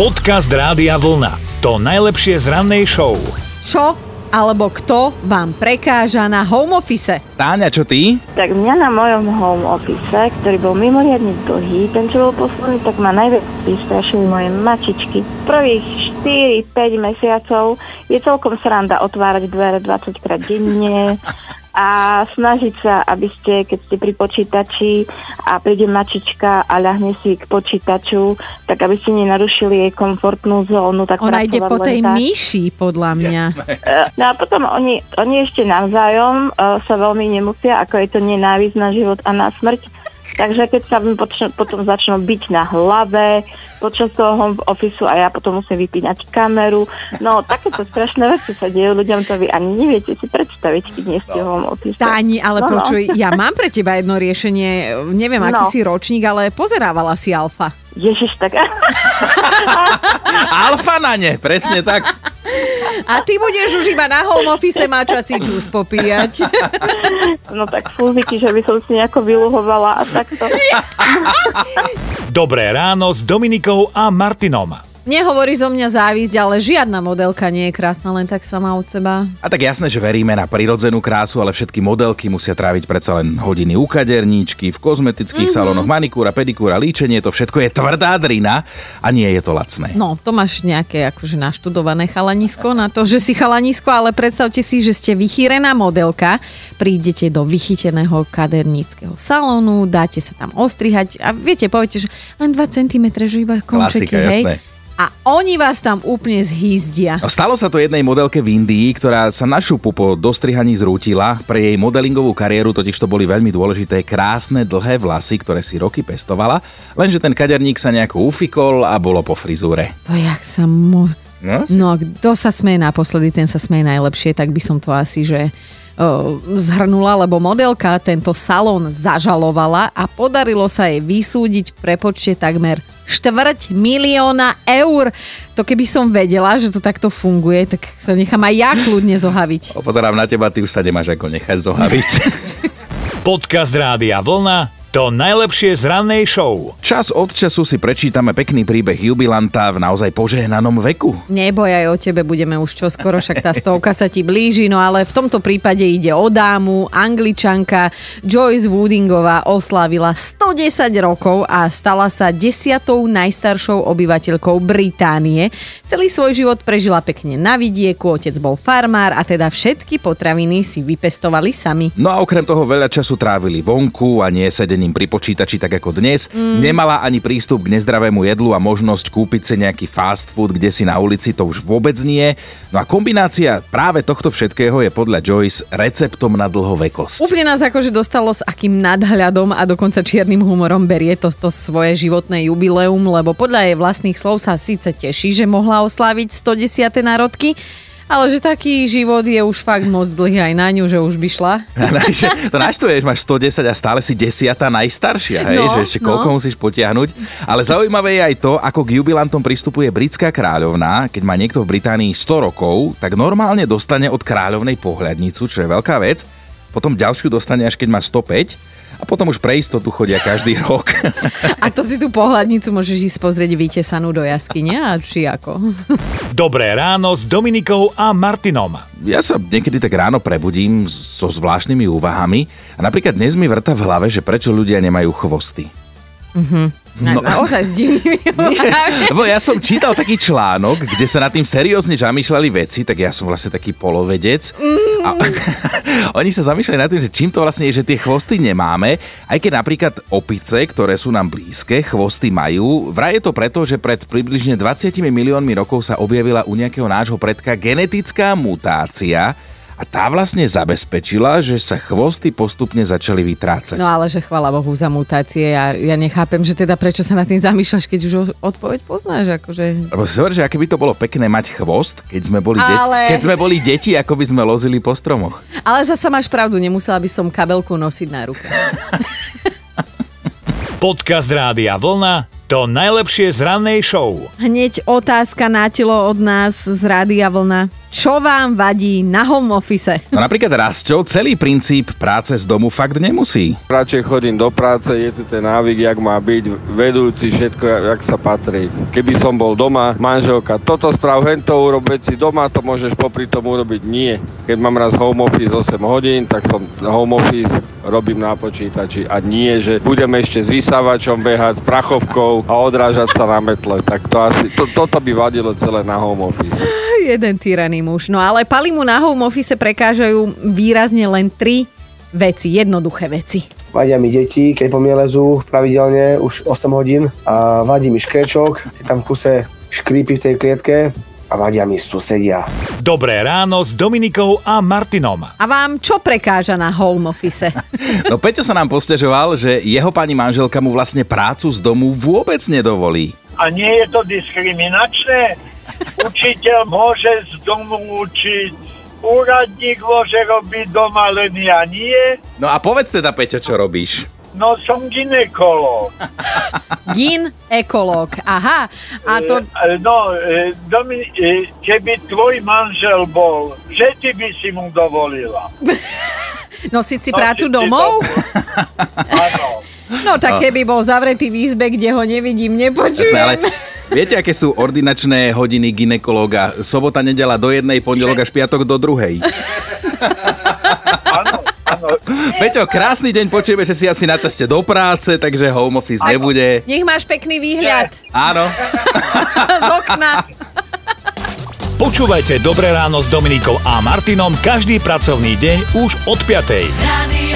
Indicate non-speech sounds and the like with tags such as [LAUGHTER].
Podcast Rádia Vlna. To najlepšie z rannej show. Čo alebo kto vám prekáža na home office? Táňa, čo ty? Tak mňa na mojom home office, ktorý bol mimoriadne dlhý, ten čo bol posledný, tak ma najviac vystrašili moje mačičky. Prvých 4-5 mesiacov je celkom sranda otvárať dvere 20 krát denne, [LAUGHS] a snažiť sa, aby ste, keď ste pri počítači a príde mačička a ľahne si k počítaču, tak aby ste nenarušili jej komfortnú zónu. Tak Ona ide po tej tak. myši, podľa mňa. No a potom oni, oni ešte navzájom uh, sa veľmi nemusia, ako je to nenávisť na život a na smrť Takže keď sa mi potom začnú byť na hlave počas toho home office a ja potom musím vypínať kameru. No takéto strašné veci sa dejú ľuďom, to vy ani neviete si predstaviť, keď nie ste home office. Táni, ale no, počuj, no. ja mám pre teba jedno riešenie, neviem, aký no. si ročník, ale pozerávala si Alfa. Ježiš, tak... Alfa na ne, presne tak. A ty budeš už iba na home office mačací džús popíjať. [LAUGHS] No tak fúziky, že by som si nejako vyluhovala a takto. [LAUGHS] Dobré ráno s Dominikou a Martinom. Nehovorí zo mňa závisť, ale žiadna modelka nie je krásna len tak sama od seba. A tak jasné, že veríme na prirodzenú krásu, ale všetky modelky musia tráviť predsa len hodiny u kaderníčky, v kozmetických mm-hmm. salónoch, manikúra, pedikúra, líčenie, to všetko je tvrdá drina a nie je to lacné. No, to máš nejaké akože naštudované chalanisko na to, že si chalanisko, ale predstavte si, že ste vychýrená modelka, prídete do vychyteného kaderníckého salónu, dáte sa tam ostrihať a viete, poviete, že len 2 cm, že iba končeky, Klasika, hej. Jasné a oni vás tam úplne zhýzdia. Stalo sa to jednej modelke v Indii, ktorá sa na šupu po dostrihaní zrútila. Pre jej modelingovú kariéru totiž to boli veľmi dôležité krásne dlhé vlasy, ktoré si roky pestovala, lenže ten kaderník sa nejako ufikol a bolo po frizúre. To jak sa mo... No? no, kto sa smeje naposledy, ten sa smeje najlepšie, tak by som to asi, že zhrnula, lebo modelka tento salón zažalovala a podarilo sa jej vysúdiť v prepočte takmer štvrť milióna eur. To keby som vedela, že to takto funguje, tak sa nechám aj ja kľudne zohaviť. [LAUGHS] Pozerám na teba, ty už sa nemáš ako nechať zohaviť. [LAUGHS] [LAUGHS] Podcast Rádia Vlna to najlepšie z rannej show. Čas od času si prečítame pekný príbeh jubilanta v naozaj požehnanom veku. Neboj aj o tebe, budeme už čoskoro, však tá stovka sa ti blíži, no ale v tomto prípade ide o dámu, angličanka Joyce Woodingová oslávila 110 rokov a stala sa desiatou najstaršou obyvateľkou Británie. Celý svoj život prežila pekne na vidieku, otec bol farmár a teda všetky potraviny si vypestovali sami. No a okrem toho veľa času trávili vonku a nie sedení sedením pri počítači tak ako dnes. Mm. Nemala ani prístup k nezdravému jedlu a možnosť kúpiť si nejaký fast food, kde si na ulici, to už vôbec nie. No a kombinácia práve tohto všetkého je podľa Joyce receptom na dlhovekosť. Úplne nás akože dostalo s akým nadhľadom a dokonca čiernym humorom berie to, to svoje životné jubileum, lebo podľa jej vlastných slov sa síce teší, že mohla osláviť 110. národky, ale že taký život je už fakt moc dlhý aj na ňu, že už by šla. [LAUGHS] to naštvuješ, máš 110 a stále si desiata najstaršia, hej? No, že ešte no. koľko musíš potiahnuť. Ale zaujímavé je aj to, ako k jubilantom pristupuje britská kráľovná. Keď má niekto v Británii 100 rokov, tak normálne dostane od kráľovnej pohľadnicu, čo je veľká vec. Potom ďalšiu dostane až keď má 105 a potom už pre istotu chodia každý [LAUGHS] rok. A to si tú pohľadnicu môžeš ísť pozrieť vytesanú do jaskyne, a či ako? Dobré ráno s Dominikou a Martinom. Ja sa niekedy tak ráno prebudím so zvláštnymi úvahami a napríklad dnes mi vrta v hlave, že prečo ľudia nemajú chvosty. Mm-hmm. No, naozaj s divnými [LAUGHS] Lebo ja som čítal taký článok, kde sa nad tým seriózne zamýšľali veci, tak ja som vlastne taký polovedec. Mm. A [LAUGHS] oni sa zamýšľali nad tým, že čím to vlastne je, že tie chvosty nemáme, aj keď napríklad opice, ktoré sú nám blízke, chvosty majú. Vraj je to preto, že pred približne 20 miliónmi rokov sa objavila u nejakého nášho predka genetická mutácia, a tá vlastne zabezpečila, že sa chvosty postupne začali vytrácať. No ale že chvala Bohu za mutácie. Ja, ja nechápem, že teda prečo sa na tým zamýšľaš, keď už odpoveď poznáš. Akože... Lebo si hovorí, že aké by to bolo pekné mať chvost, keď sme boli, ale... deti, keď sme boli deti, ako by sme lozili po stromoch. Ale zasa máš pravdu, nemusela by som kabelku nosiť na ruke. [LAUGHS] Podcast Rádia Vlna to najlepšie z rannej show. Hneď otázka na telo od nás z Rádia Vlna. Čo vám vadí na home office? No napríklad Rastio, celý princíp práce z domu fakt nemusí. Radšej chodím do práce, je tu ten návyk, jak má byť, vedúci, všetko, jak sa patrí. Keby som bol doma, manželka, toto sprav, hento urob veci doma, to môžeš popri tom urobiť. Nie. Keď mám raz home office 8 hodín, tak som home office robím na počítači a nie, že budem ešte s vysávačom behať, s prachovkou a odrážať sa na metle. Tak to asi, to, toto by vadilo celé na home office. Jeden tyraný muž. No ale Palimu na home office prekážajú výrazne len tri veci, jednoduché veci. Vadia mi deti, keď po mne lezú pravidelne už 8 hodín a vadí mi škrečok, keď tam kuse škrípy v tej klietke a vadia mi susedia. Dobré ráno s Dominikou a Martinom. A vám čo prekáža na home office? [LAUGHS] No Peťo sa nám postežoval, že jeho pani manželka mu vlastne prácu z domu vôbec nedovolí. A nie je to diskriminačné? Učiteľ môže z domu učiť, úradník môže robiť doma, len ja nie. No a povedz teda, Peťo, čo robíš? No som ginekolog. [LAUGHS] Gin ekológ. Aha. A to... E, No, e, Domi, e, keby tvoj manžel bol, že ty by si mu dovolila. [LAUGHS] Nosiť si No, prácu si- si domov? [LAUGHS] Áno. No tak keby bol zavretý v izbe, kde ho nevidím, nepočujem. Jasné, ale viete, aké sú ordinačné hodiny ginekológa? Sobota, nedela do jednej, pondelok až piatok do druhej. Áno, áno. Peťo, krásny deň, počujeme, že si asi na ceste do práce, takže home office nebude. Nech máš pekný výhľad Áno. [LAUGHS] z okna. Počúvajte Dobré ráno s Dominikou a Martinom každý pracovný deň už od 5. Radio